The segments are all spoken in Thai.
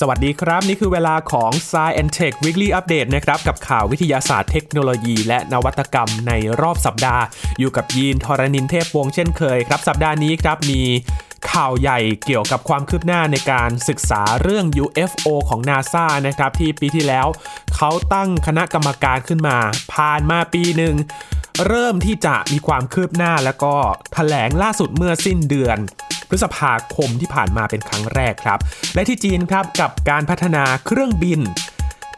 สวัสดีครับ นี่คือเวลาของ Science Tech Weekly Update นะครับ กับข่าววิทยาศาสตร์เทคโนโลยี และนวัตกรรมในรอบสัปดาห์ อยู่กับยีนทรณินเทพวงเช่นเคยครับ สัปดาห์นี้ครับมีข่าวใหญ่เกี่ยวกับความคืบหน้าในการศึกษาเรื่อง UFO ของ NASA นะครับ ที่ปีที่แล้ว เขาตั้งคณะกรรมการขึ้นมา ผ่านมาปีหนึ่งเริ่มที่จะมีความคืบหน้าแล้วก็ถแถลงล่าสุดเมื่อสิ้นเดือน พฤษภาคมที่ผ่านมาเป็นครั้งแรกครับ และที่จีนครับกับการพัฒนาเครื่องบิน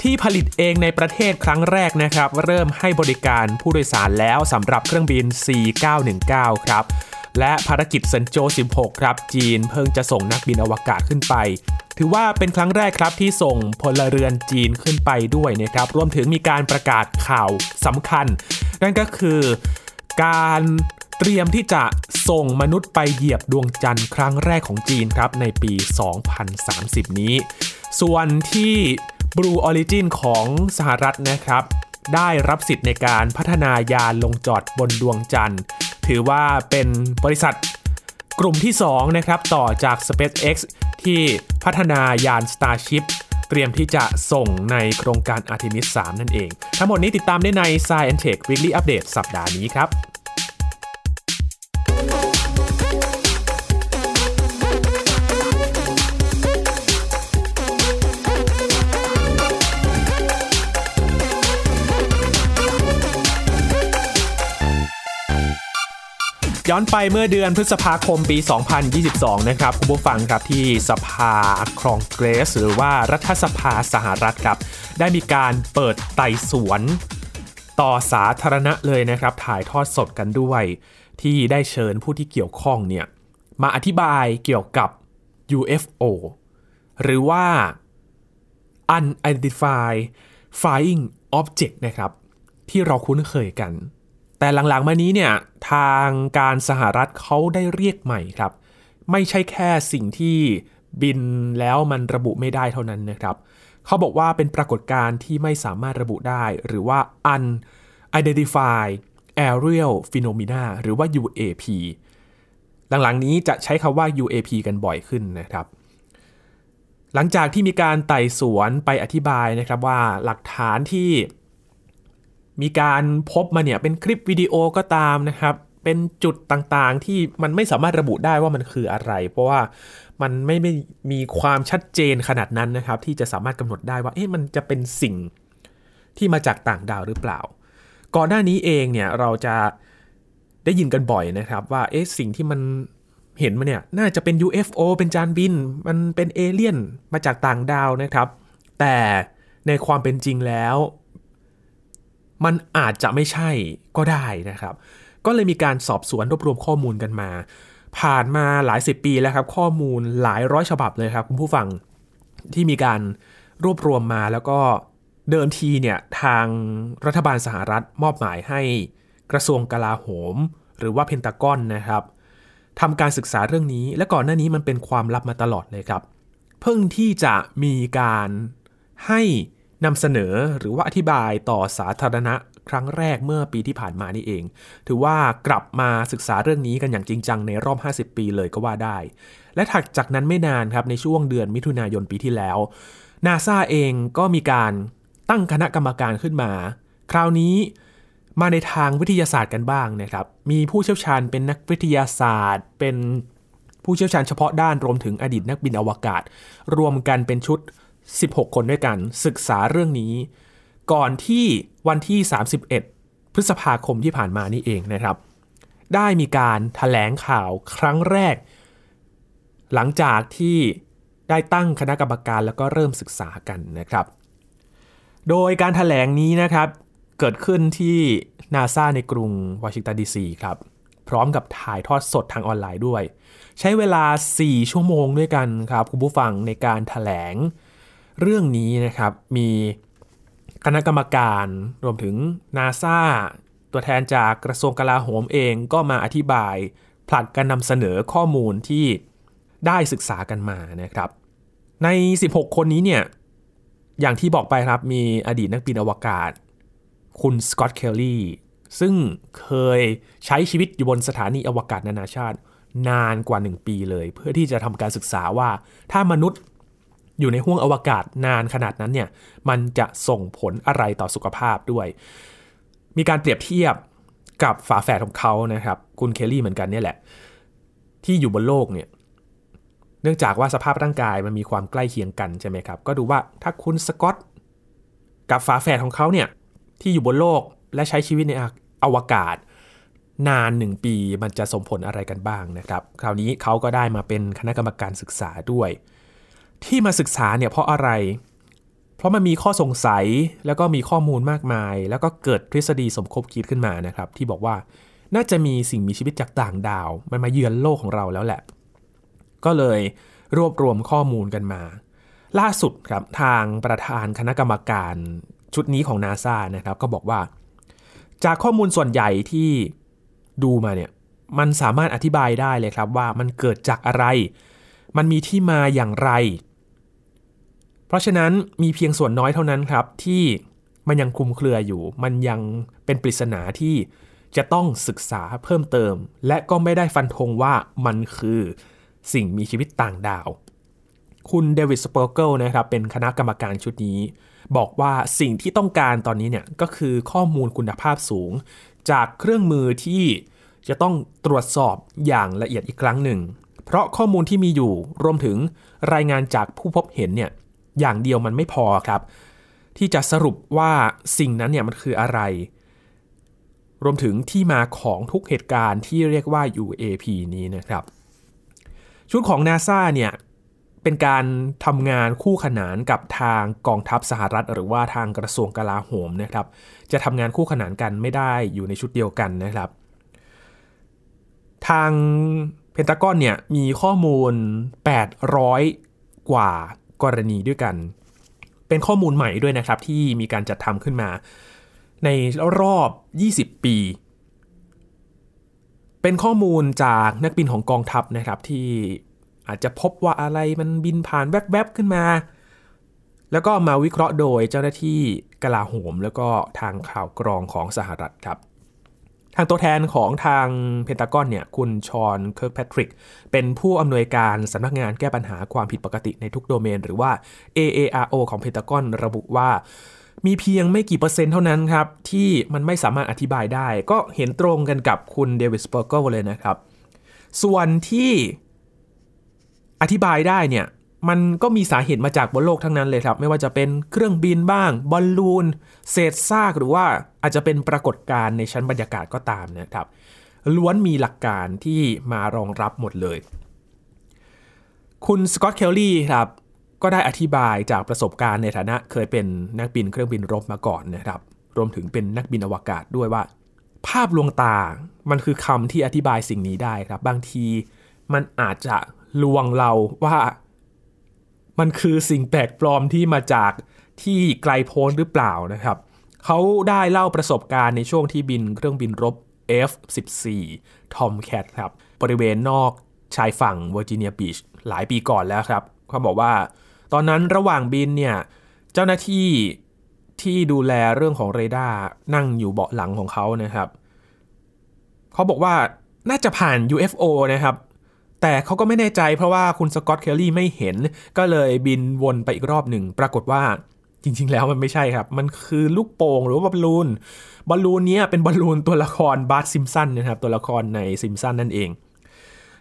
ที่ผลิตเองในประเทศครั้งแรกนะครับ เริ่มให้บริการผู้โดยสารแล้วสำหรับเครื่องบิน C919 ครับ และภารกิจเซินโจ 16 ครับ จีนเพิ่งจะส่งนักบินอวกาศขึ้นไป ถือว่าเป็นครั้งแรกครับที่ส่งพลเรือนจีนขึ้นไปด้วยนะครับ รวมถึงมีการประกาศข่าวสำคัญ นั่นก็คือการ เตรียมที่จะส่งมนุษย์ไปเหยียบดวงจันทร์ครั้งแรกของจีนครับในปี 2030 นี้ ส่วนที่ Blue Origin ของสหรัฐนะครับ ได้รับสิทธิ์ในการพัฒนายานลงจอดบนดวงจันทร์ ถือว่าเป็นบริษัทกลุ่มที่ 2 นะครับ ต่อจาก SpaceX ที่พัฒนายาน Starship เตรียมที่จะส่งในโครงการ Artemis 3 นั่นเอง ทั้งหมดนี้ติดตามได้ใน Science Tech Weekly Update สัปดาห์นี้ครับ ย้อนไปเมื่อเดือนพฤษภาคมปี 2022 นะครับคุณผู้ฟังครับที่สภาครองเกรส หรือว่ารัฐสภาสหรัฐครับ ได้มีการเปิดไต่สวน ต่อสาธารณะเลยนะครับ ถ่ายทอดสดกันด้วย ที่ได้เชิญผู้ที่เกี่ยวข้องเนี่ยมาอธิบายเกี่ยวกับ UFO หรือว่า Unidentified Flying Object นะครับ ที่เราคุ้นเคยกัน แต่หลังๆมานี้เนี่ยทางการสหรัฐเขาได้เรียกใหม่ครับ ไม่ใช่แค่สิ่งที่บินแล้วมันระบุไม่ได้เท่านั้นนะครับเขาบอกว่าเป็นปรากฏการณ์ที่ไม่สามารถระบุได้ หรือว่า unidentified aerial phenomena หรือว่า UAP หลังๆนี้จะใช้คำว่า UAP กันบ่อยขึ้นนะครับ หลังจากที่มีการไต่สวนไปอธิบายนะครับว่าหลักฐานที่ มีการพบมาเนี่ยเป็นคลิปวิดีโอก็ตามนะครับเป็นจุดต่างๆที่มันไม่สามารถระบุได้ว่ามันคืออะไร เพราะว่ามันไม่ไม่มีความชัดเจนขนาดนั้นนะครับ ที่จะสามารถกำหนดได้ว่าเอ๊ะมันจะเป็นสิ่งที่มาจากต่างดาวหรือเปล่า ก่อนหน้านี้เองเนี่ยเราจะได้ยินกันบ่อยนะครับ ว่าเอ๊ะสิ่งที่มันเห็นมาเนี่ยน่าจะเป็น UFO เป็นจานบิน มันเป็นเอเลี่ยนมาจากต่างดาวนะครับ แต่ในความเป็นจริงแล้ว มันอาจจะไม่ใช่ก็ได้นะครับ ก็เลยมีการสอบสวนรวบรวมข้อมูลกันมา ผ่านมาหลายสิบปีแล้วครับข้อมูลหลายร้อยฉบับเลยครับคุณผู้ฟังที่มีการรวบรวมมาแล้วก็เดิมทีเนี่ยทางรัฐบาลสหรัฐมอบหมายให้กระทรวงกลาโหม หรือว่าเพนตากอนนะครับทำการศึกษาเรื่องนี้และก่อนหน้านี้มันเป็นความลับมาตลอดเลยครับ เพิ่งที่จะมีการให้ นำเสนอหรือว่าอธิบายต่อสาธารณะครั้งแรกเมื่อปีที่ผ่านมานี่เอง ถือว่ากลับมาศึกษาเรื่องนี้กันอย่างจริงจังในรอบ 50 ปีเลยก็ว่าได้ และถัดจากนั้นไม่นานครับในช่วงเดือนมิถุนายนปีที่แล้วนาซาเองก็มีการตั้งคณะกรรมการขึ้นมา คราวนี้มาในทางวิทยาศาสตร์กันบ้างนะครับ มีผู้เชี่ยวชาญเป็นนักวิทยาศาสตร์ เป็นผู้เชี่ยวชาญเฉพาะด้านรวมถึงอดีตนักบินอวกาศ รวมกันเป็นชุด 16 คนด้วยกัน ศึกษาเรื่องนี้ ก่อนที่วันที่ 31 พฤษภาคมที่ผ่านมานี่เองนะครับ ได้มีการถแถลงข่าวครั้งแรก หลังจากที่ได้ตั้งคณะกรรมการแล้วก็เริ่มศึกษากันนะครับ โดยการถแถลงนี้นะครับ เกิดขึ้นที่นาซาในกรุงวอชิงตันดีซีครับพร้อมกับถ่ายทอดสดทางออนไลน์ด้วย ใช้เวลา 4 ชั่วโมงด้วยกันครับ คุณผู้ฟังในการถแถลง เรื่องนี้นะครับมีคณะกรรมการรวมถึงนาซาตัวแทนจากกระทรวงกลาโหมเองก็มาอธิบายผลัดกันนำเสนอข้อมูลที่ได้ศึกษากันมานะครับ ใน 16 คนนี้เนี่ยอย่างที่บอกไปครับมีอดีตนักบินอวกาศ คุณสกอตต์เคลลี่ซึ่งเคยใช้ชีวิตอยู่บนสถานีอวกาศนานาชาติ นานกว่า 1 ปีเลย เพื่อที่จะทำการศึกษาว่าถ้ามนุษย์ อยู่ในห้วงอวกาศนานขนาดนั้นเนี่ยมันจะส่งผลอะไรต่อสุขภาพด้วย มีการเปรียบเทียบกับฝาแฝดของเขานะครับ คุณเคลลี่เหมือนกันเนี่ยแหละ ที่อยู่บนโลกเนี่ยเนื่องจากว่าสภาพร่างกายมันมีความใกล้เคียงกันใช่ไหมครับ ก็ดูว่าถ้าคุณสกอตกับฝาแฝดของเขาเนี่ยที่อยู่บนโลกและใช้ชีวิตในอวกาศ นานหนึ่งปีมันจะส่งผลอะไรกันบ้างนะครับ คราวนี้เขาก็ได้มาเป็นคณะกรรมการศึกษาด้วย ที่มาศึกษาเนี่ยเพราะอะไร เพราะมันมีข้อสงสัยแล้วก็มีข้อมูลมากมาย แล้วก็เกิดทฤษฎีสมคบคิดขึ้นมานะครับ ที่บอกว่าน่าจะมีสิ่งมีชีวิตจากต่างดาว มันมาเยือนโลกของเราแล้วแหละ ก็เลยรวบรวมข้อมูลกันมา ล่าสุดครับทางประธานคณะกรรมการชุดนี้ของนาซานะครับก็บอกว่า จากข้อมูลส่วนใหญ่ที่ดูมาเนี่ยมันสามารถอธิบายได้เลยครับว่ามันเกิดจากอะไร มันมีที่มาอย่างไร เพราะฉะนั้นมีเพียงส่วนน้อยเท่านั้นครับ ที่มันยังคลุมเครืออยู่ มันยังเป็นปริศนาที่จะต้องศึกษาเพิ่มเติม และก็ไม่ได้ฟันธงว่ามันคือสิ่งมีชีวิตต่างดาว คุณเดวิดสเปอร์เกิลนะครับเป็นคณะกรรมการชุดนี้ บอกว่าสิ่งที่ต้องการตอนนี้เนี่ยก็คือข้อมูลคุณภาพสูง จากเครื่องมือที่จะต้องตรวจสอบอย่างละเอียดอีกครั้งหนึ่ง เพราะข้อมูลที่มีอยู่รวมถึงรายงานจากผู้พบเห็นเนี่ยอย่างเดียวมันไม่พอครับ ที่จะสรุปว่าสิ่งนั้นเนี่ยมันคืออะไร รวมถึงที่มาของทุกเหตุการณ์ที่เรียกว่า UAP นี้นะครับ ชุดของนาซาเนี่ยเป็นการทำงานคู่ขนานกับทางกองทัพสหรัฐ หรือว่าทางกระทรวงกลาโหมนะครับ จะทำงานคู่ขนานกันไม่ได้อยู่ในชุดเดียวกันนะครับ ทาง เพนตากอนเนี่ยมีข้อมูล 800 กว่ากรณีด้วยกัน เป็นข้อมูลใหม่ด้วยนะครับที่มีการจัดทำขึ้นมา ในรอบ 20 ปี เป็นข้อมูลจากนักบินของกองทัพนะครับที่อาจจะพบว่าอะไรมันบินผ่านแวบๆขึ้นมา แล้วก็มาวิเคราะห์โดยเจ้าหน้าที่กลาโหม แล้วก็ทางข่าวกรองของสหรัฐครับ ทางตัวแทนของทางเพนตากอนเนี่ยคุณชอนเคิร์กแพทริกเป็นผู้อำนวยการสำนักงานแก้ปัญหาความผิดปกติในทุกโดเมน หรือว่า AARO ของเพนตากอนระบุว่า มีเพียงไม่กี่เปอร์เซ็นต์เท่านั้นครับ ที่มันไม่สามารถอธิบายได้ ก็เห็นตรงกันกับคุณเดวิดสเปอร์เกิลเลยนะครับ ส่วนที่อธิบายได้เนี่ย มันก็มีสาเหตุมาจากบนโลกทั้งนั้นเลยครับ ไม่ว่าจะเป็นเครื่องบินบ้าง บอลลูน เศษซากหรือว่าอาจจะเป็นปรากฏการณ์ในชั้นบรรยากาศก็ตามนะครับล้วนมีหลักการที่มารองรับหมดเลย คุณสกอตเคลลี่ครับก็ได้อธิบายจากประสบการณ์ในฐานะเคยเป็นนักบินเครื่องบินรบมาก่อนนะครับ รวมถึงเป็นนักบินอวกาศด้วยว่า ภาพลวงตา มันคือคำที่อธิบายสิ่งนี้ได้ครับ บางทีมันอาจจะลวงเราว่า มันคือสิ่งแปลกปลอมที่มาจากที่ไกลโพ้นหรือเปล่านะครับ เขาได้เล่าประสบการณ์ในช่วงที่บินเครื่องบินรบ F14 Tomcat ครับ บริเวณนอกชายฝั่งเวอร์จิเนียบีชหลายปีก่อนแล้วครับ เขาบอกว่า ตอนนั้นระหว่างบินเนี่ย เจ้าหน้าที่ที่ดูแลเรื่องของเรดาร์นั่งอยู่เบาะหลังของเขานะครับ เขาบอกว่าน่าจะผ่าน UFO นะครับ แต่เขาก็ไม่แน่ใจเพราะว่าคุณสกอตเคลลี่ไม่เห็น ก็เลยบินวนไปอีกรอบหนึ่ง ปรากฏว่าจริง ๆ แล้วมันไม่ใช่ครับ มันคือลูกโป่งหรือว่าบอลลูน บอลลูนนี้เป็นบอลลูนตัวละครบาร์ซิมสันนะครับ ตัวละครในซิมสันนั่นเอง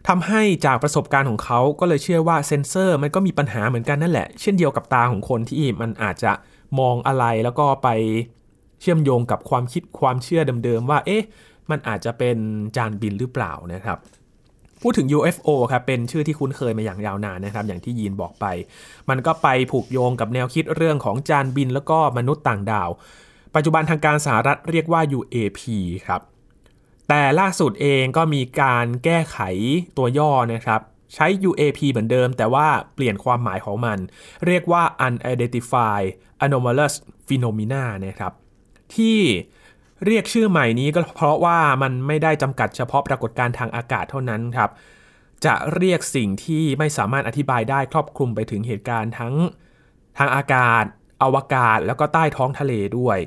ทำให้จากประสบการณ์ของเขาก็เลยเชื่อว่าเซนเซอร์มันก็มีปัญหาเหมือนกันนั่นแหละ เช่นเดียวกับตาของคนที่มันอาจจะมองอะไรแล้วก็ไปเชื่อมโยงกับความคิดความเชื่อเดิมๆว่า เอ๊ะ มันอาจจะเป็นจานบินหรือเปล่านะครับ พูดถึง UFO ครับ เป็นชื่อที่คุ้นเคยมาอย่างยาวนานนะครับ อย่างที่ยีนบอกไป มันก็ไปผูกโยงกับแนวคิดเรื่องของจานบินแล้วก็มนุษย์ต่างดาว ปัจจุบันทางการสหรัฐเรียกว่า UAP ครับ แต่ล่าสุดเองก็มีการแก้ไขตัวย่อนะครับ ใช้ UAP เหมือนเดิม แต่ว่าเปลี่ยนความหมายของมัน เรียกว่า unidentified anomalous phenomena นะครับ ที่ เรียกชื่อใหม่นี้ก็เพราะว่ามันไม่ได้จำกัดเฉพาะปรากฏการณ์ทางอากาศเท่านั้นครับ จะเรียกสิ่งที่ไม่สามารถอธิบายได้ครอบคลุมไปถึงเหตุการณ์ทั้งทางอากาศ อวกาศ แล้วก็ใต้ท้องทะเลด้วย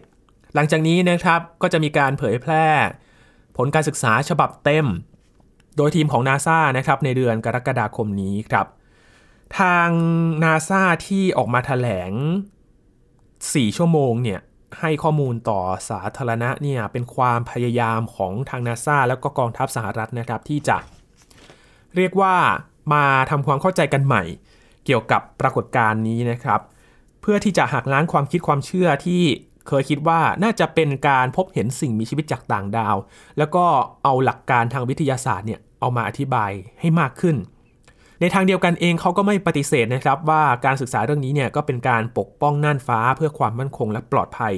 หลังจากนี้นะครับก็จะมีการเผยแพร่ ผลการศึกษาฉบับเต็ม โดยทีมของนาซานะครับในเดือนกรกฎาคมนี้ครับ ทางนาซาที่ออกมาถแถลง 4 ชั่วโมงเนี่ย ให้ข้อมูลต่อสาธารณะเนี่ยเป็นความพยายามของทางนาซาแล้วก็กองทัพสหรัฐนะครับที่จะ เรียกว่ามาทำความเข้าใจกันใหม่ เกี่ยวกับปรากฏการณ์นี้นะครับ เพื่อที่จะหักล้างความคิดความเชื่อที่เคยคิดว่าน่าจะเป็นการพบเห็นสิ่งมีชีวิตจากต่างดาว แล้วก็เอาหลักการทางวิทยาศาสตร์เนี่ยเอามาอธิบายให้มากขึ้น ในทางเดียวกันเองเขาก็ไม่ปฏิเสธนะครับว่าการศึกษาเรื่องนี้เนี่ยก็เป็นการปกป้องน่านฟ้าเพื่อความมั่นคงและปลอดภัย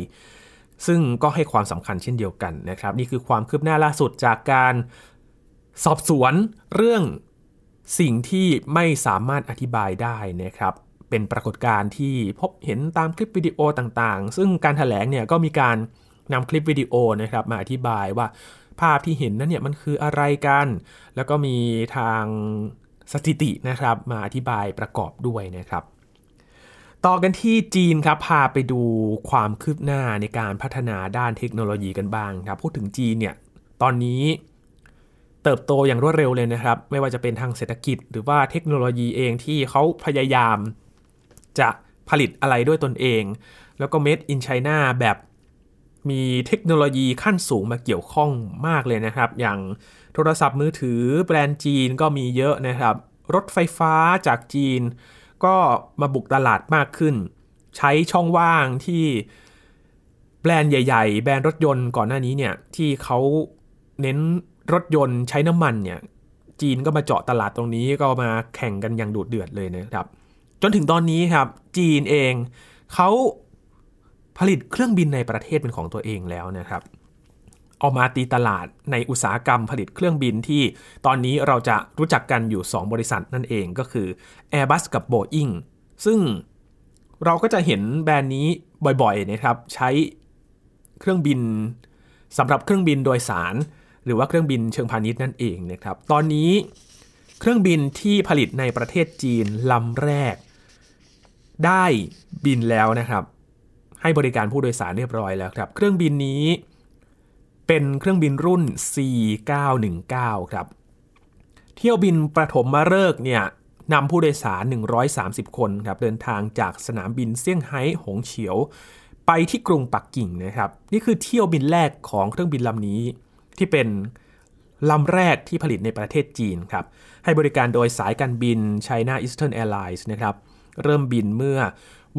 ซึ่งก็ให้ความสำคัญเช่นเดียวกันนะครับ นี่คือความคืบหน้าล่าสุดจากการสอบสวนเรื่องสิ่งที่ไม่สามารถอธิบายได้นะครับ เป็นปรากฏการณ์ที่พบเห็นตามคลิปวิดีโอต่างๆ ซึ่งการถแถลงเนี่ยก็มีการนำคลิปวิดีโอนะครับมาอธิบายว่าภาพที่เห็นนั้นเนี่ยมันคืออะไรกัน แล้วก็มีทาง สถิตินะครับมาอธิบายประกอบด้วยนะครับ ต่อกันที่จีนครับพาไปดูความคืบหน้าในการพัฒนาด้านเทคโนโลยีกันบ้างครับพูดถึงจีนเนี่ยตอนนี้เติบโตอย่างรวดเร็วเลยนะครับ ไม่ว่าจะเป็นทางเศรษฐกิจ หรือว่าเทคโนโลยีเองที่เขาพยายามจะผลิตอะไรด้วยตนเอง แล้วก็ made in China แบบ มีเทคโนโลยีขั้นสูงมาเกี่ยวข้องมากเลยนะครับ อย่างโทรศัพท์มือถือแบรนด์จีนก็มีเยอะนะครับ รถไฟฟ้าจากจีน ก็มาบุกตลาดมากขึ้น ใช้ช่องว่างที่แบรนด์ใหญ่ ๆ แบรนด์รถยนต์ก่อนหน้านี้เนี่ยที่เขาเน้นรถยนต์ใช้น้ำมันเนี่ยจีนก็มาเจาะตลาดตรงนี้ก็มาแข่งกันอย่างดุเดือดเลยนะครับ จนถึงตอนนี้ครับ จีนเองเขา ผลิตเครื่องบินในประเทศเป็นของตัวเองแล้วนะครับออกมาตีตลาดในอุตสาหกรรมผลิตเครื่องบินที่ตอนนี้เราจะรู้จักกันอยู่ 2 บริษัทนั่นเองก็คือ Airbus กับ Boeing ซึ่งเราก็จะเห็นแบรนด์นี้บ่อยๆนะครับใช้เครื่องบินสำหรับเครื่องบินโดยสาร หรือว่าเครื่องบินเชิงพาณิชย์นั่นเองนะครับตอนนี้เครื่องบินที่ผลิตในประเทศจีนลำแรก ได้บินแล้วนะครับ ให้บริการผู้โดยสารเรียบร้อยแล้วครับ เครื่องบินนี้เป็นเครื่องบินรุ่น C919 ครับ เที่ยวบินประถมมาเลิกเนี่ยนำผู้โดยสาร 130 คนครับ เดินทางจากสนามบินเซี่ยงไฮ้หงเฉียว ไปที่กรุงปักกิ่งนะครับ นี่คือเที่ยวบินแรกของเครื่องบินลำนี้ ที่เป็นลำแรกที่ผลิตในประเทศจีนครับ ให้บริการโดยสายการบิน China Eastern Airlines นะครับ เริ่มบินเมื่อ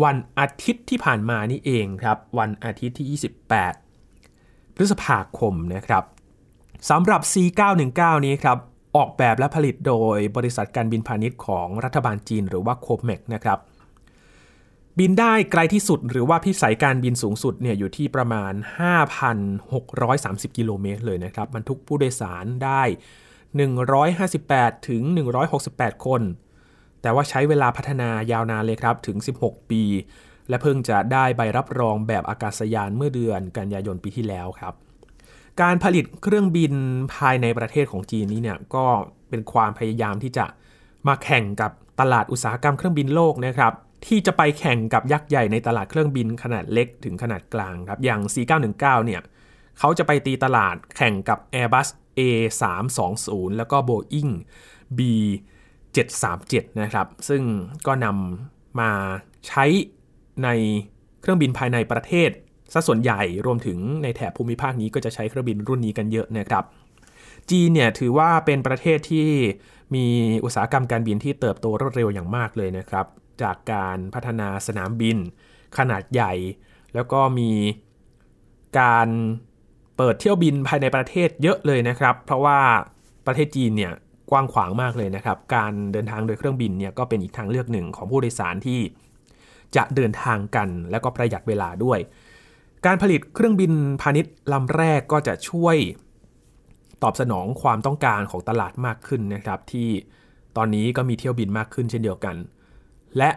วันอาทิตย์ที่ผ่านมานี่เองครับ วันอาทิตย์ที่ 28 พฤษภาคมนะครับสำหรับ C919 นี้ครับออกแบบและผลิตโดยบริษัทการบินพาณิชย์ของรัฐบาลจีนหรือว่าโคเมกนะครับบินได้ไกลที่สุดหรือว่าพิสัยการบินสูงสุดเนี่ยอยู่ที่ประมาณ 5,630 กิโลเมตรเลยนะครับบรรทุกผู้โดยสารได้ 158 ถึง 168 คน แต่ว่าใช้เวลาพัฒนายาวนานเลยครับถึง 16 ปี และเพิ่งจะได้ใบรับรองแบบอากาศยานเมื่อเดือนกันยายนปีที่แล้วครับ การผลิตเครื่องบินภายในประเทศของจีนนี้เนี่ยก็เป็นความพยายามที่จะมาแข่งกับตลาดอุตสาหกรรมเครื่องบินโลกนะครับที่จะไปแข่งกับยักษ์ใหญ่ในตลาดเครื่องบินขนาดเล็กถึงขนาดกลางครับอย่าง C919 เนี่ยเขาจะไปตีตลาดแข่งกับ Airbus A320 แล้วก็ Boeing 737 นะครับ ซึ่งก็นำมาใช้ในเครื่องบินภายในประเทศซะส่วนใหญ่รวมถึงในแถบภูมิภาคนี้ก็จะใช้เครื่องบินรุ่นนี้กันเยอะนะครับ จีนเนี่ยถือว่าเป็นประเทศที่มีอุตสาหกรรมการบินที่เติบโตรวดเร็วอย่างมากเลยนะครับ จากการพัฒนาสนามบิน ขนาดใหญ่ แล้วก็มีการเปิดเที่ยวบินภายในประเทศเยอะเลยนะครับ เพราะว่าประเทศจีนเนี่ย กว้างขวางมากเลยนะครับ การเดินทางโดยเครื่องบินเนี่ยก็เป็นอีกทางเลือกหนึ่งของผู้โดยสารที่จะเดินทางกันและก็ประหยัดเวลาด้วย การผลิตเครื่องบินพาณิชย์ลำแรกก็จะช่วยตอบสนองความต้องการของตลาดมากขึ้นนะครับ ที่ตอนนี้ก็มีเที่ยวบินมากขึ้นเช่นเดียวกัน และ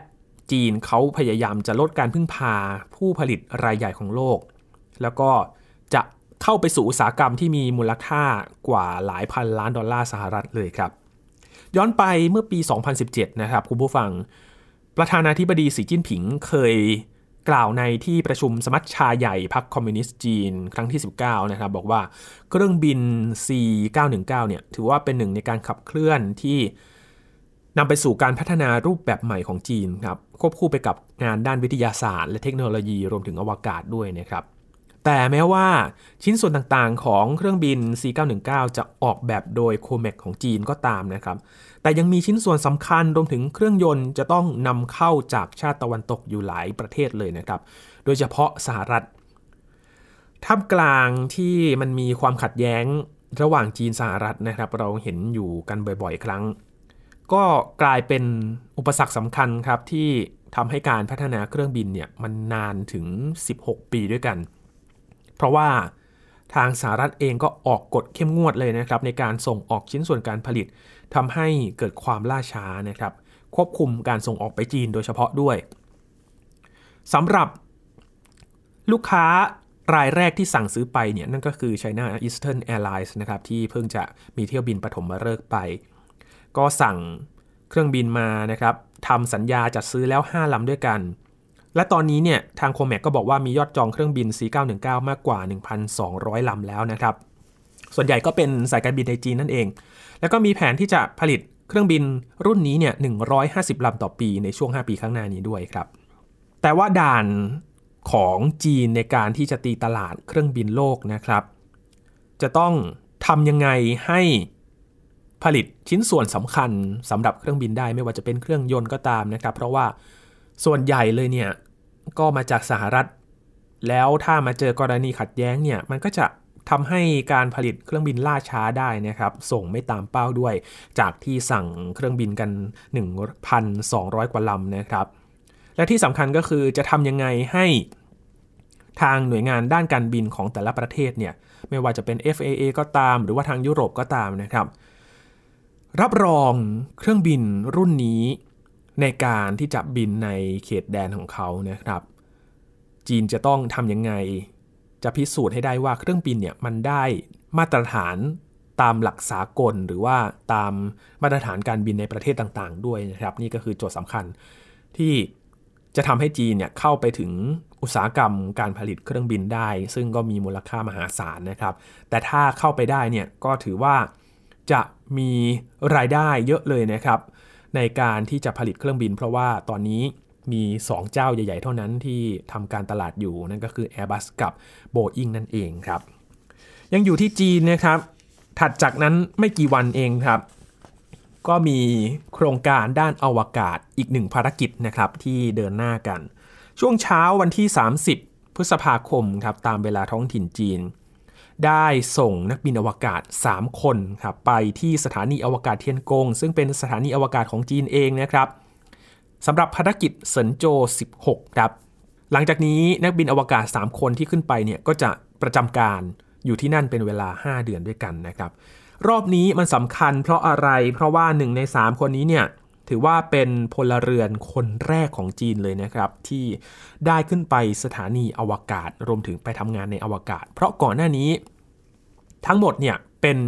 จีนเขาพยายามจะลดการพึ่งพาผู้ผลิตรายใหญ่ของโลก แล้วก็จะ เข้าไปสู่อุตสาหกรรมที่มีมูลค่ากว่าหลายพันล้านดอลลาร์สหรัฐเลยครับ ย้อนไปเมื่อปี 2017 นะครับคุณผู้ฟัง ประธานาธิบดีสีจิ้นผิงเคยกล่าวในที่ประชุมสมัชชาใหญ่พรรคคอมมิวนิสต์จีนครั้งที่ 19 นะครับ บอกว่าเครื่องบิน C919 เนี่ยถือว่าเป็นหนึ่งในการขับเคลื่อนที่นำไปสู่การพัฒนารูปแบบใหม่ของจีนครับควบคู่ไปกับงานด้านวิทยาศาสตร์ และเทคโนโลยีรวมถึงอวกาศด้วยนะครับ แต่แม้ว่าชิ้นส่วนต่างๆของเครื่องบิน C919 จะออกแบบโดยโคเมกของจีนก็ตามนะครับ แต่ยังมีชิ้นส่วนสำคัญรวมถึงเครื่องยนต์จะต้องนำเข้าจากชาติตะวันตกอยู่หลายประเทศเลยนะครับ โดยเฉพาะสหรัฐท่ามกลางที่มันมีความขัดแย้งระหว่างจีนสหรัฐนะครับ เราเห็นอยู่กันบ่อยๆ ครั้ง ก็กลายเป็นอุปสรรคสำคัญครับที่ทำให้การพัฒนาเครื่องบินเนี่ยมันนานถึง 16 ปีด้วยกัน เพราะว่าทางสหรัฐเองก็ออกกฎเข้มงวดเลยนะครับ ในการส่งออกชิ้นส่วนการผลิตทำให้เกิดความล่าช้านะครับ ควบคุมการส่งออกไปจีนโดยเฉพาะด้วยสำหรับลูกค้ารายแรกที่สั่งซื้อไปเนี่ยนั่นก็คือ China Eastern Airlines นะครับที่เพิ่งจะมีเที่ยวบินปฐมฤกษ์ไป ก็สั่งเครื่องบินมานะครับทำสัญญาจัดซื้อแล้ว 5 ลำด้วยกัน และตอนนี้เนี่ยทางโคเมกก็บอกว่ามียอดจองเครื่องบิน C919 มากกว่า 1,200 ลำแล้วนะครับ ส่วนใหญ่ก็เป็นสายการบินในจีนนั่นเอง แล้วก็มีแผนที่จะผลิตเครื่องบินรุ่นนี้เนี่ย 150 ลำต่อปีในช่วง 5 ปีข้างหน้านี้ด้วยครับ แต่ว่าด่านของจีนในการที่จะตีตลาดเครื่องบินโลกนะครับ จะต้องทำยังไงให้ผลิตชิ้นส่วนสำคัญสำหรับเครื่องบินได้ไม่ว่าจะเป็นเครื่องยนต์ก็ตามนะครับ เพราะว่า ส่วนใหญ่เลยเนี่ยก็มาจากสหรัฐ แล้วถ้ามาเจอกรณีขัดแย้งเนี่ยมันก็จะทำให้การผลิตเครื่องบินล่าช้าได้นะครับ ส่งไม่ตามเป้าด้วย จากที่สั่งเครื่องบินกัน 1,200 กว่าลำนะครับ และที่สำคัญก็คือจะทำยังไงให้ทางหน่วยงานด้านการบินของแต่ละประเทศเนี่ยไม่ว่าจะเป็น FAA ก็ตามหรือว่าทางยุโรปก็ตามนะครับ รับรองเครื่องบินรุ่นนี้ ในการที่จะบินในเขตแดนของเขานะครับ จีนจะต้องทำยังไง จะพิสูจน์ให้ได้ว่าเครื่องบินเนี่ยมันได้มาตรฐานตามหลักสากลหรือว่าตามมาตรฐานการบินในประเทศต่างๆ ด้วยนะครับ นี่ก็คือโจทย์สำคัญที่จะทำให้จีนเนี่ยเข้าไปถึงอุตสาหกรรมการผลิตเครื่องบินได้ ซึ่งก็มีมูลค่ามหาศาลนะครับ แต่ถ้าเข้าไปได้เนี่ยก็ถือว่าจะมีรายได้เยอะเลยนะครับ ในการที่จะผลิตเครื่องบิน เพราะว่าตอนนี้มี 2 เจ้าใหญ่ ๆ เท่านั้นที่ทำการตลาดอยู่ นั่นก็คือ Airbus กับ Boeing นั่นเองครับ ยังอยู่ที่จีนนะครับ ถัดจากนั้นไม่กี่วันเองครับ ก็มีโครงการด้านอวกาศอีกหนึ่งภารกิจนะครับที่เดินหน้ากัน ช่วงเช้าวันที่ 30 พฤษภาคมครับตามเวลาท้องถิ่นจีน ได้ส่งนักบินอวกาศ 3 คนครับไปที่สถานีอวกาศเทียนกง ซึ่งเป็นสถานีอวกาศของจีนเองนะครับสำหรับภารกิจเซินโจ 16 ครับ หลังจากนี้นักบินอวกาศ 3 คนที่ขึ้นไปเนี่ยก็จะประจำการอยู่ที่นั่นเป็นเวลา 5 เดือนด้วยกันนะครับ รอบนี้มันสำคัญเพราะอะไรเพราะว่าหนึ่งใน 3 คนนี้เนี่ย ถือว่าเป็นพลเรือนคนแรกของจีนเลยนะครับ ที่ได้ขึ้นไปสถานีอวกาศ รวมถึงไปทำงานในอวกาศ เพราะก่อนหน้านี้ ทั้งหมดเนี่ยเป็น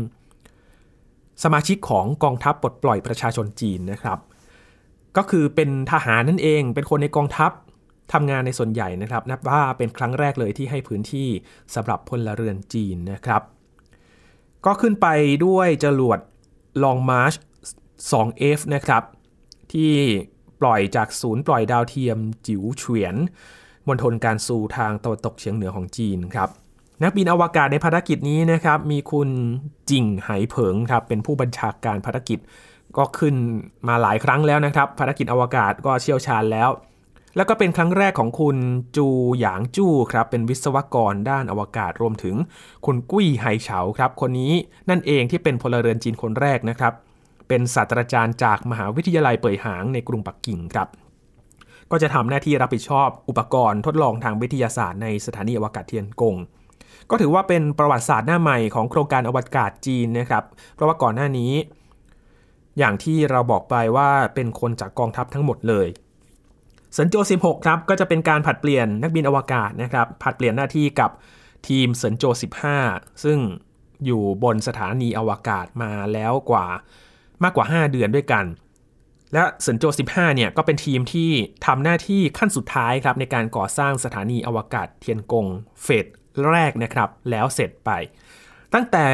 สมาชิกของกองทัพปลดปล่อยประชาชนจีนนะครับ ก็คือเป็นทหารนั่นเอง เป็นคนในกองทัพทำงานในส่วนใหญ่นะครับ นับว่าเป็นครั้งแรกเลยที่ให้พื้นที่สำหรับพลเรือนจีนนะครับ ก็ขึ้นไปด้วยจรวด Long March 2F นะครับ ที่ปล่อยจากศูนย์ปล่อยดาวเทียมจิ๋วเฉียนมณฑลการซูทางตะวันตกเฉียงเหนือของจีนครับนักบินอวกาศในภารกิจนี้นะครับ มีคุณจิงไหเผิงครับเป็นผู้บัญชาการภารกิจก็ขึ้นมาหลายครั้งแล้วนะครับ ภารกิจอวกาศก็เชี่ยวชาญแล้ว แล้วก็เป็นครั้งแรกของคุณจูหยางจู้ครับเป็นวิศวกรด้านอวกาศรวมถึง คุณกุ้ยไหเฉาครับ คนนี้นั่นเองที่เป็นพลเรือนจีนคนแรกนะครับ เป็นศาสตราจารย์จากมหาวิทยาลัยเป่ยหางในกรุงปักกิ่งครับ ก็จะทำหน้าที่รับผิดชอบอุปกรณ์ทดลองทางวิทยาศาสตร์ในสถานีอวกาศเทียนกง ก็ถือว่าเป็นประวัติศาสตร์หน้าใหม่ของโครงการอวกาศจีนนะครับ เพราะว่าก่อนหน้านี้ อย่างที่เราบอกไปว่าเป็นคนจากกองทัพทั้งหมดเลยเซินโจ 16 ครับ ก็จะเป็นการผัดเปลี่ยนนักบินอวกาศนะครับผัดเปลี่ยนหน้าที่กับทีมเซินโจ 15 ซึ่งอยู่บนสถานีอวกาศมาแล้วกว่า มากกว่า 5 เดือนด้วยกัน และเซินโจ 15 เนี่ยก็เป็นทีมที่ทำหน้าที่ขั้นสุดท้ายครับในการก่อสร้างสถานีอวกาศเทียนกง phase แรกนะครับ แล้วเสร็จไป ตั้งแต่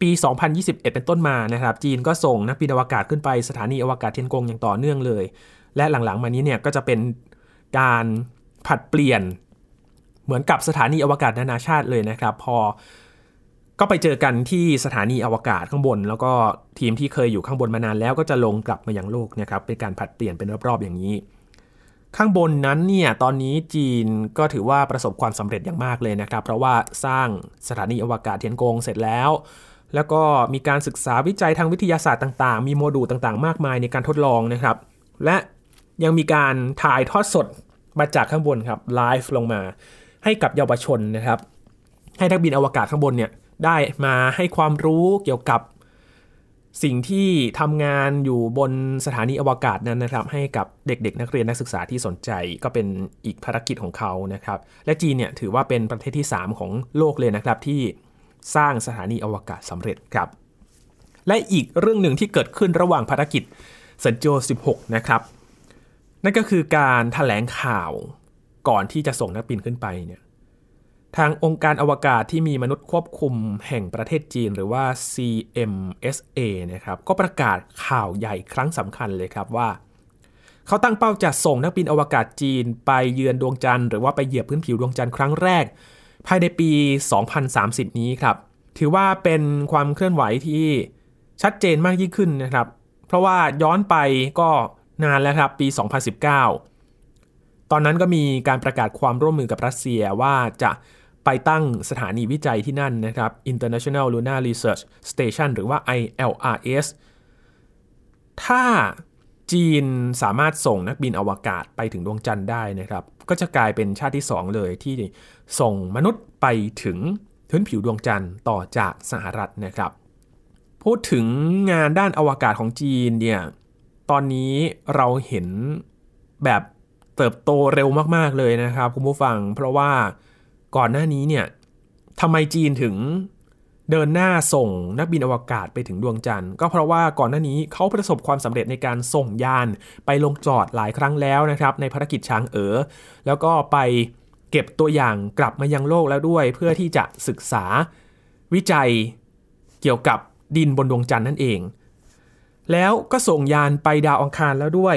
ปี 2021 เป็นต้นมานะครับ จีนก็ส่งนักบินอวกาศขึ้นไปสถานีอวกาศเทียนกงอย่างต่อเนื่องเลย และหลังๆ มานี้เนี่ยก็จะเป็นการผัดเปลี่ยนเหมือนกับสถานีอวกาศนานาชาติเลยนะครับ พอ ก็ไปเจอกันที่สถานีอวกาศข้างบน แล้วก็ทีมที่เคยอยู่ข้างบนมานานแล้วก็จะลงกลับมายังโลกนะครับเป็นการผัดเปลี่ยนเป็นรอบๆอย่างนี้ ข้างบนนั้นเนี่ยตอนนี้จีนก็ถือว่าประสบความสำเร็จอย่างมากเลยนะครับ เพราะว่าสร้างสถานีอวกาศเทียนกงเสร็จแล้ว แล้วก็มีการศึกษาวิจัยทางวิทยาศาสตร์ต่างๆ มีโมดูลต่างๆ มากมายในการทดลองนะครับ และยังมีการถ่ายทอดสดมาจากข้างบนครับไลฟ์ลงมาให้กับเยาวชนนะครับ ให้นักบินอวกาศข้างบนเนี่ย ได้มาให้ความรู้เกี่ยวกับสิ่งที่ทำงานอยู่บนสถานีอวกาศนั้นนะครับ ให้กับเด็กๆ นักเรียนนักศึกษาที่สนใจก็เป็นอีกภารกิจของเขานะครับ และจีนเนี่ยถือว่าเป็นประเทศที่ 3 ของโลกเลยนะครับที่สร้างสถานีอวกาศสำเร็จครับ และอีกเรื่องหนึ่งที่เกิดขึ้นระหว่างภารกิจสันโจ16 นะครับ นั่นก็คือการถแถลงข่าวก่อนที่จะส่งนักบินขึ้นไปเนี่ย ทางองค์การอวกาศที่มีมนุษย์ควบคุมแห่งประเทศจีนหรือว่า CMSA นะครับก็ประกาศข่าวใหญ่ครั้งสำคัญเลยครับว่า เขาตั้งเป้าจะส่งนักบินอวกาศจีนไปเยือนดวงจันทร์หรือว่าไปเหยียบพื้นผิวดวงจันทร์ครั้งแรก ภายในปี 2030 นี้ครับ ถือว่าเป็นความเคลื่อนไหวที่ชัดเจนมากยิ่งขึ้นนะครับ เพราะว่าย้อนไปก็นานแล้วครับปี 2019 ตอนนั้นก็มีการประกาศความร่วมมือกับรัสเซียว่าจะ ไปตั้งสถานีวิจัยที่นั่นนะครับ International Lunar Research Station หรือว่า ILRS ถ้าจีนสามารถส่งนักบินอวกาศไปถึงดวงจันทร์ได้นะครับ ก็จะกลายเป็นชาติที่ 2 เลยที่ส่งมนุษย์ไปถึงพื้นผิวดวงจันทร์ต่อจากสหรัฐนะครับ พูดถึงงานด้านอวกาศของจีนเนี่ย ตอนนี้เราเห็นแบบเติบโตเร็วมาก ๆ เลยนะครับ คุณผู้ฟัง เพราะว่า ก่อนหน้านี้เนี่ยทำไมจีนถึงเดินหน้าส่งนักบินอวกาศไปถึงดวงจันทร์ ก็เพราะว่าก่อนหน้านี้เขาประสบความสำเร็จในการส่งยานไปลงจอดหลายครั้งแล้วนะครับ ในภารกิจช้างเอ๋อแล้วก็ไปเก็บตัวอย่างกลับมายังโลกแล้วด้วย เพื่อที่จะศึกษาวิจัยเกี่ยวกับดินบนดวงจันทร์นั่นเอง แล้วก็ส่งยานไปดาวอังคารแล้วด้วย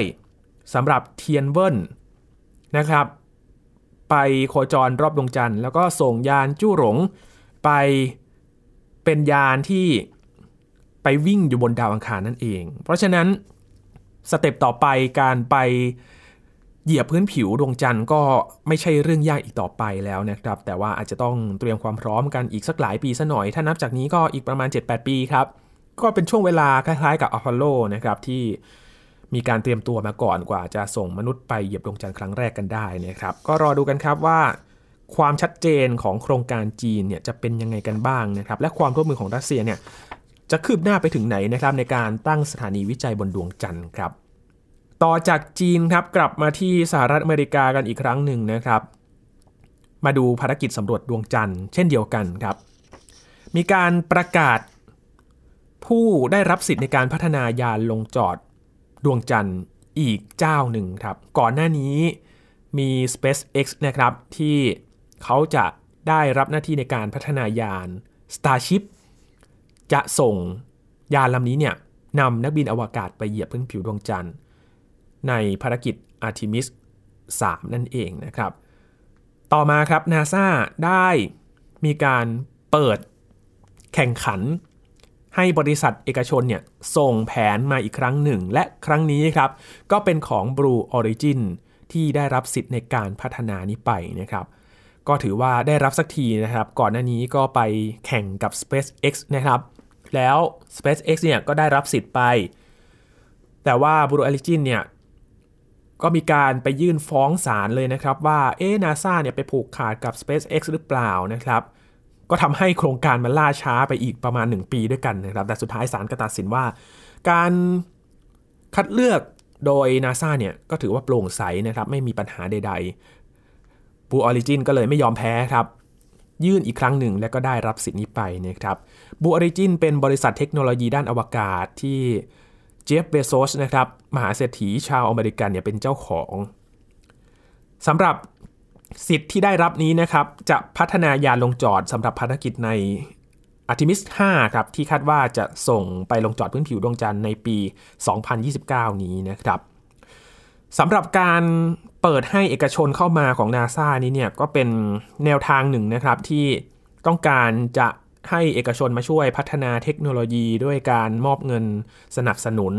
สำหรับเทียนเวินนะครับ ไปโคจรรอบดวงจันทร์ แล้วก็ส่งยานจู้หลงไปเป็นยานที่ไปวิ่งอยู่บนดาวอังคารนั่นเอง เพราะฉะนั้นstep ต่อไปการไปเหยียบพื้นผิวดวงจันทร์ก็ไม่ใช่เรื่องยากอีกต่อไปแล้วนะครับ แต่ว่าอาจจะต้องเตรียมความพร้อมกันอีกสักหลายปีซะหน่อย ถ้านับจากนี้ก็อีกประมาณ 7-8 ปีครับ ก็เป็นช่วงเวลาคล้ายๆกับอพอลโลนะครับที่ มีการเตรียมตัวมาก่อนกว่าจะส่งมนุษย์ไปเหยียบดวงจันทร์ครั้งแรกกันได้นะครับ ก็รอดูกันครับว่าความชัดเจนของโครงการจีนเนี่ยจะเป็นยังไงกันบ้างนะครับ และความร่วมมือของรัสเซียเนี่ยจะคืบหน้าไปถึงไหนนะครับในการตั้งสถานีวิจัยบนดวงจันทร์ครับ ต่อจากจีนครับกลับมาที่สหรัฐอเมริกากันอีกครั้งหนึ่งนะครับ มาดูภารกิจสำรวจดวงจันทร์ เช่นเดียวกันครับ มีการประกาศผู้ได้รับสิทธิ์ในการพัฒนายานลงจอด ดวงจันทร์อีกเจ้าหนึ่งครับ ก่อนหน้านี้มี SpaceX นะครับที่เขาจะได้รับหน้าที่ในการพัฒนายาน Starship จะส่งยานลำนี้เนี่ยนำนักบินอวกาศไปเหยียบพื้นผิวดวงจันทร์ ในภารกิจ Artemis 3 นั่นเองนะครับ ต่อมาครับ NASA ได้มีการเปิดแข่งขัน ให้บริษัทเอกชนเนี่ยส่งแผนมาอีกครั้งหนึ่ง และครั้งนี้ครับ ก็เป็นของ Blue Origin ที่ได้รับสิทธิ์ในการพัฒนานี้ไปนะครับ ก็ถือว่าได้รับสักทีนะครับ ก่อนหน้านี้ก็ไปแข่งกับ SpaceX นะครับ แล้ว SpaceX เนี่ยก็ได้รับสิทธิ์ไป แต่ว่า Blue Origin เนี่ยก็มีการไปยื่นฟ้องศาลเลยนะครับว่าเอ๊นาซาเนี่ยไปผูกขาดกับ SpaceX หรือเปล่านะครับ ก็ทำให้โครงการมันล่าช้าไปอีกประมาณ 1 ปีด้วยกันนะครับ แต่สุดท้ายศาลก็ตัดสินว่า การคัดเลือกโดยนาซาเนี่ยก็ถือว่าโปร่งใสนะครับ ไม่มีปัญหาใดๆ Blue Origin ก็เลยไม่ยอมแพ้ครับ ยื่นอีกครั้งหนึ่งและก็ได้รับสิทธิ์นี้ไปนะครับ Blue Origin เป็นบริษัทเทคโนโลยีด้านอวกาศที่เจฟเบโซสนะครับมหาเศรษฐีชาวอเมริกันเนี่ยเป็นเจ้าของสำหรับ สิทธิ์ที่ได้รับนี้นะครับ จะพัฒนายานลงจอดสำหรับภารกิจใน Artemis 5ครับ ที่คาดว่าจะส่งไปลงจอดพื้นผิวดวงจันทร์ในปี 2029 นี้นะครับสำหรับการเปิดให้เอกชนเข้ามาของนาซานี้เนี่ยก็เป็นแนวทางหนึ่งนะครับที่ต้องการจะให้เอกชนมาช่วยพัฒนาเทคโนโลยีด้วยการมอบเงินสนับสนุน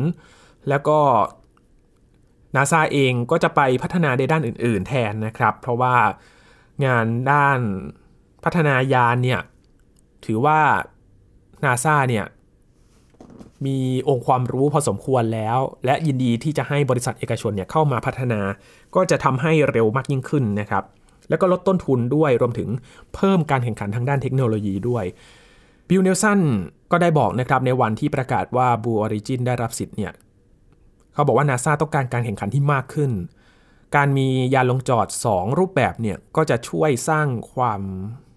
แล้วก็ นาซาเองก็จะไปพัฒนาในด้านอื่น ๆ แทนนะครับ เพราะว่างานด้านพัฒนายานเนี่ยถือว่านาซาเนี่ยมีองค์ความรู้พอสมควรแล้ว และยินดีที่จะให้บริษัทเอกชนเนี่ยเข้ามาพัฒนา ก็จะทำให้เร็วมากยิ่งขึ้นนะครับ แล้วก็ลดต้นทุนด้วยรวมถึงเพิ่มการแข่งขันทางด้านเทคโนโลยีด้วยบิลเนลสันก็ได้บอกนะครับในวันที่ประกาศว่า Blue Origin ได้รับสิทธิ์เนี่ย เขาบอกว่านาซาต้องการการแข่งขันที่มากขึ้น การมียานลงจอด 2 รูปแบบเนี่ยก็จะช่วยสร้างความ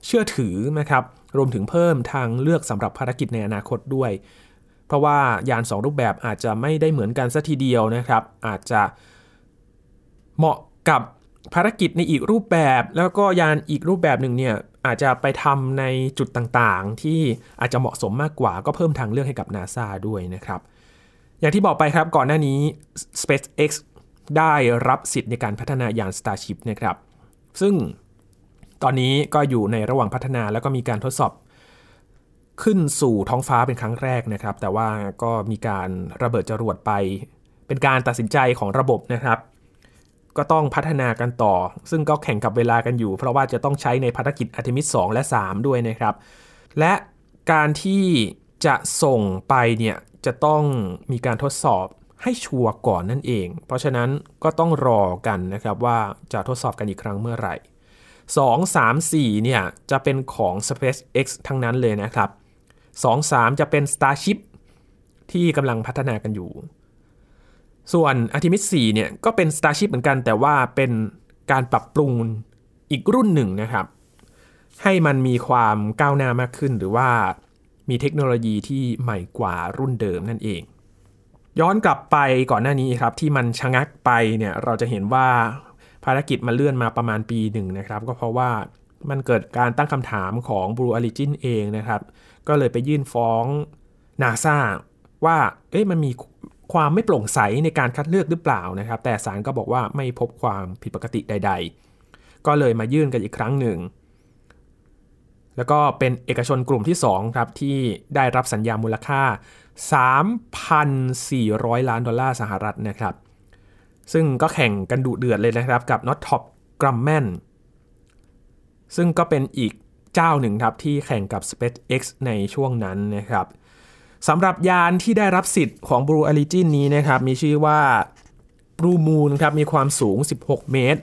เชื่อถือนะครับรวมถึงเพิ่มทางเลือกสำหรับภารกิจในอนาคตด้วย เพราะว่ายาน 2 รูปแบบอาจจะไม่ได้เหมือนกันสัทีเดียวนะครับ อาจจะเหมาะกับภารกิจในอีกรูปแบบ แล้วก็ยานอีกรูปแบบหนึ่งเนี่ยอาจจะไปทำในจุดต่างๆ ที่อาจจะเหมาะสมมากกว่าก็เพิ่มทางเลือกให้กับ NASA ด้วยนะครับ อย่างที่บอกไปครับก่อนหน้านี้ SpaceX ได้รับสิทธิ์ในการพัฒนายาน Starship นะครับ ซึ่งตอนนี้ก็อยู่ในระหว่างพัฒนาแล้วก็มีการทดสอบขึ้นสู่ท้องฟ้าเป็นครั้งแรกนะครับ แต่ว่าก็มีการระเบิดจรวดไป เป็นการตัดสินใจของระบบนะครับ ก็ต้องพัฒนากันต่อ ซึ่งก็แข่งกับเวลากันอยู่ เพราะว่าจะต้องใช้ในภารกิจอาร์เทมิส2และ 3 ด้วยนะครับ และการที่จะส่งไปเนี่ย จะต้องมีการทดสอบให้ชัวร์ก่อนนั่นเอง เพราะฉะนั้นก็ต้องรอกันนะครับว่าจะทดสอบกันอีกครั้งเมื่อไหร่ 2 3 4 เนี่ยจะเป็นของ SpaceX ทั้งนั้นเลยนะครับ 2 3 จะเป็น Starship ที่กำลังพัฒนากันอยู่ ส่วน Artemis 4 เนี่ยก็เป็น Starship เหมือนกัน แต่ว่าเป็นการปรับปรุงอีกรุ่นหนึ่งนะครับ ให้มันมีความก้าวหน้ามากขึ้นหรือว่า มีเทคโนโลยีที่ใหม่กว่ารุ่นเดิมนั่นเอง ย้อนกลับไปก่อนหน้านี้ครับที่มันชะงักไปเนี่ยเราจะเห็นว่าภารกิจมาเลื่อนมาประมาณปีหนึ่งนะครับ ก็เพราะว่ามันเกิดการตั้งคำถามของ Blue Origin เองนะครับ ก็เลยไปยื่นฟ้องนาซาว่าเอ๊ะมันมีความไม่โปร่งใสในการคัดเลือกหรือเปล่านะครับ แต่ศาลก็บอกว่าไม่พบความผิดปกติใด ๆ ก็เลยมายื่นกันอีกครั้งหนึ่ง แล้วก็เป็นเอกชนกลุ่มที่2ครับที่ได้รับสัญญามูลค่า 3,400 ล้านดอลลาร์สหรัฐนะครับ ซึ่งก็แข่งกันดุเดือดเลยนะครับกับ Not Top g r u m m a n ซึ่งก็เป็นอีกเจ้าหนึ่งครับที่แข่งกับ SpaceX ในช่วงนั้นนะครับสำหรับยานที่ได้รับสิทธิ์ของ Blue Origin นี้นะครับมีชื่อว่า Blue Moon ครับมีความสูง 16 เมตร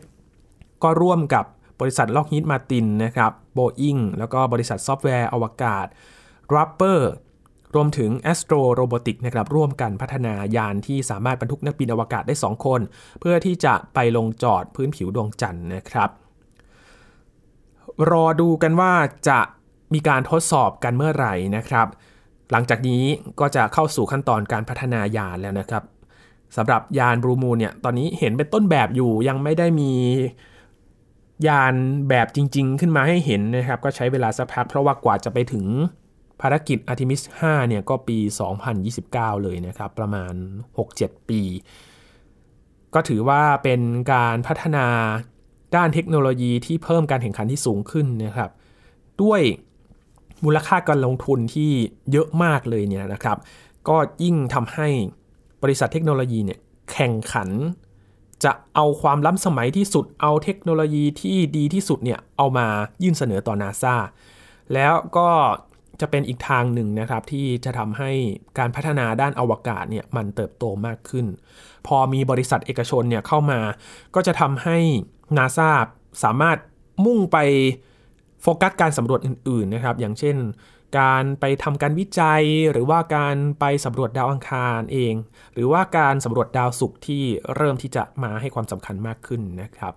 ก็ร่วมกับบริษัทล็อกฮิตมาตินนะครับ Boeing แล้วก็บริษัทซอฟต์แวร์อวกาศ Rapper รวมถึง Astro Robotic นะครับร่วมกันพัฒนายานที่สามารถบรรทุกนักบินอวกาศได้ 2 คน เพื่อที่จะไปลงจอดพื้นผิวดวงจันทร์นะครับ รอดูกันว่าจะมีการทดสอบกันเมื่อไหร่นะครับ หลังจากนี้ก็จะเข้าสู่ขั้นตอนการพัฒนายานแล้วนะครับสำหรับยานบรูมูนเนี่ยตอนนี้เห็นเป็นต้นแบบอยู่ยังไม่ได้มี ยานแบบจริง ๆ ขึ้นมาให้เห็นนะครับ ก็ใช้เวลาสักพักเพราะว่ากว่าจะไปถึงภารกิจ Artemis 5 เนี่ยก็ปี 2029 เลยนะครับ ประมาณ 6-7 ปี ก็ถือว่าเป็นการพัฒนาด้านเทคโนโลยีที่เพิ่มการแข่งขันที่สูงขึ้นนะครับ ด้วยมูลค่าการลงทุนที่เยอะมากเลยเนี่ยนะครับ ก็ยิ่งทำให้บริษัทเทคโนโลยีเนี่ยแข่งขัน จะเอาความล้ำสมัยที่สุดเอาเทคโนโลยีที่ดีที่สุดเนี่ยเอามายื่นเสนอต่อนาซาแล้วก็จะเป็นอีกทางหนึ่งนะครับที่จะทำให้การพัฒนาด้านอวกาศเนี่ยมันเติบโตมากขึ้น พอมีบริษัทเอกชนเนี่ยเข้ามา ก็จะทำให้นาซาสามารถมุ่งไปโฟกัสการสำรวจอื่นๆนะครับ อย่างเช่น การไปทำการวิจัย หรือว่าการไปสำรวจดาวอังคารเอง หรือว่าการสำรวจดาวศุกร์ที่เริ่มที่จะมาให้ความสำคัญมากขึ้นนะครับ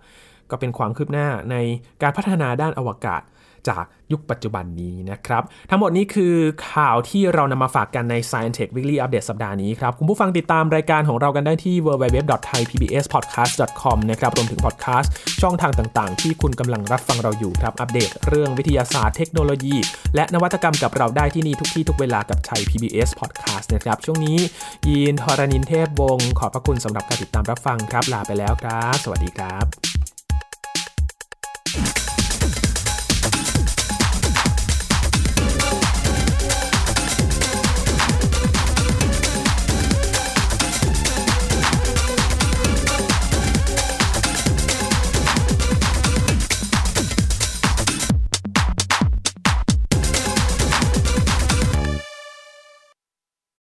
ก็เป็นความคืบหน้าในการพัฒนาด้านอวกาศ จากยุคปัจจุบันนี้นะครับ ทั้งหมดนี้คือข่าวที่เรานำมาฝากกันใน Science Tech Weekly Update สัปดาห์นี้ครับ คุณผู้ฟังติดตามรายการของเรากันได้ที่ www.thaipbspodcast.com นะครับ รวมถึงพอดแคสต์ช่องทางต่างๆ ที่คุณกำลังรับฟังเราอยู่ครับ อัปเดตเรื่องวิทยาศาสตร์เทคโนโลยี และนวัตกรรมกับเราได้ที่นี่ทุกที่ทุกเวลากับไทย PBS Podcast นะครับ ช่วงนี้ยีนทรณินเทพวงศ์ขอบพระคุณสำหรับการติดตามรับฟังครับ ลาไปแล้วครับ สวัสดีครับ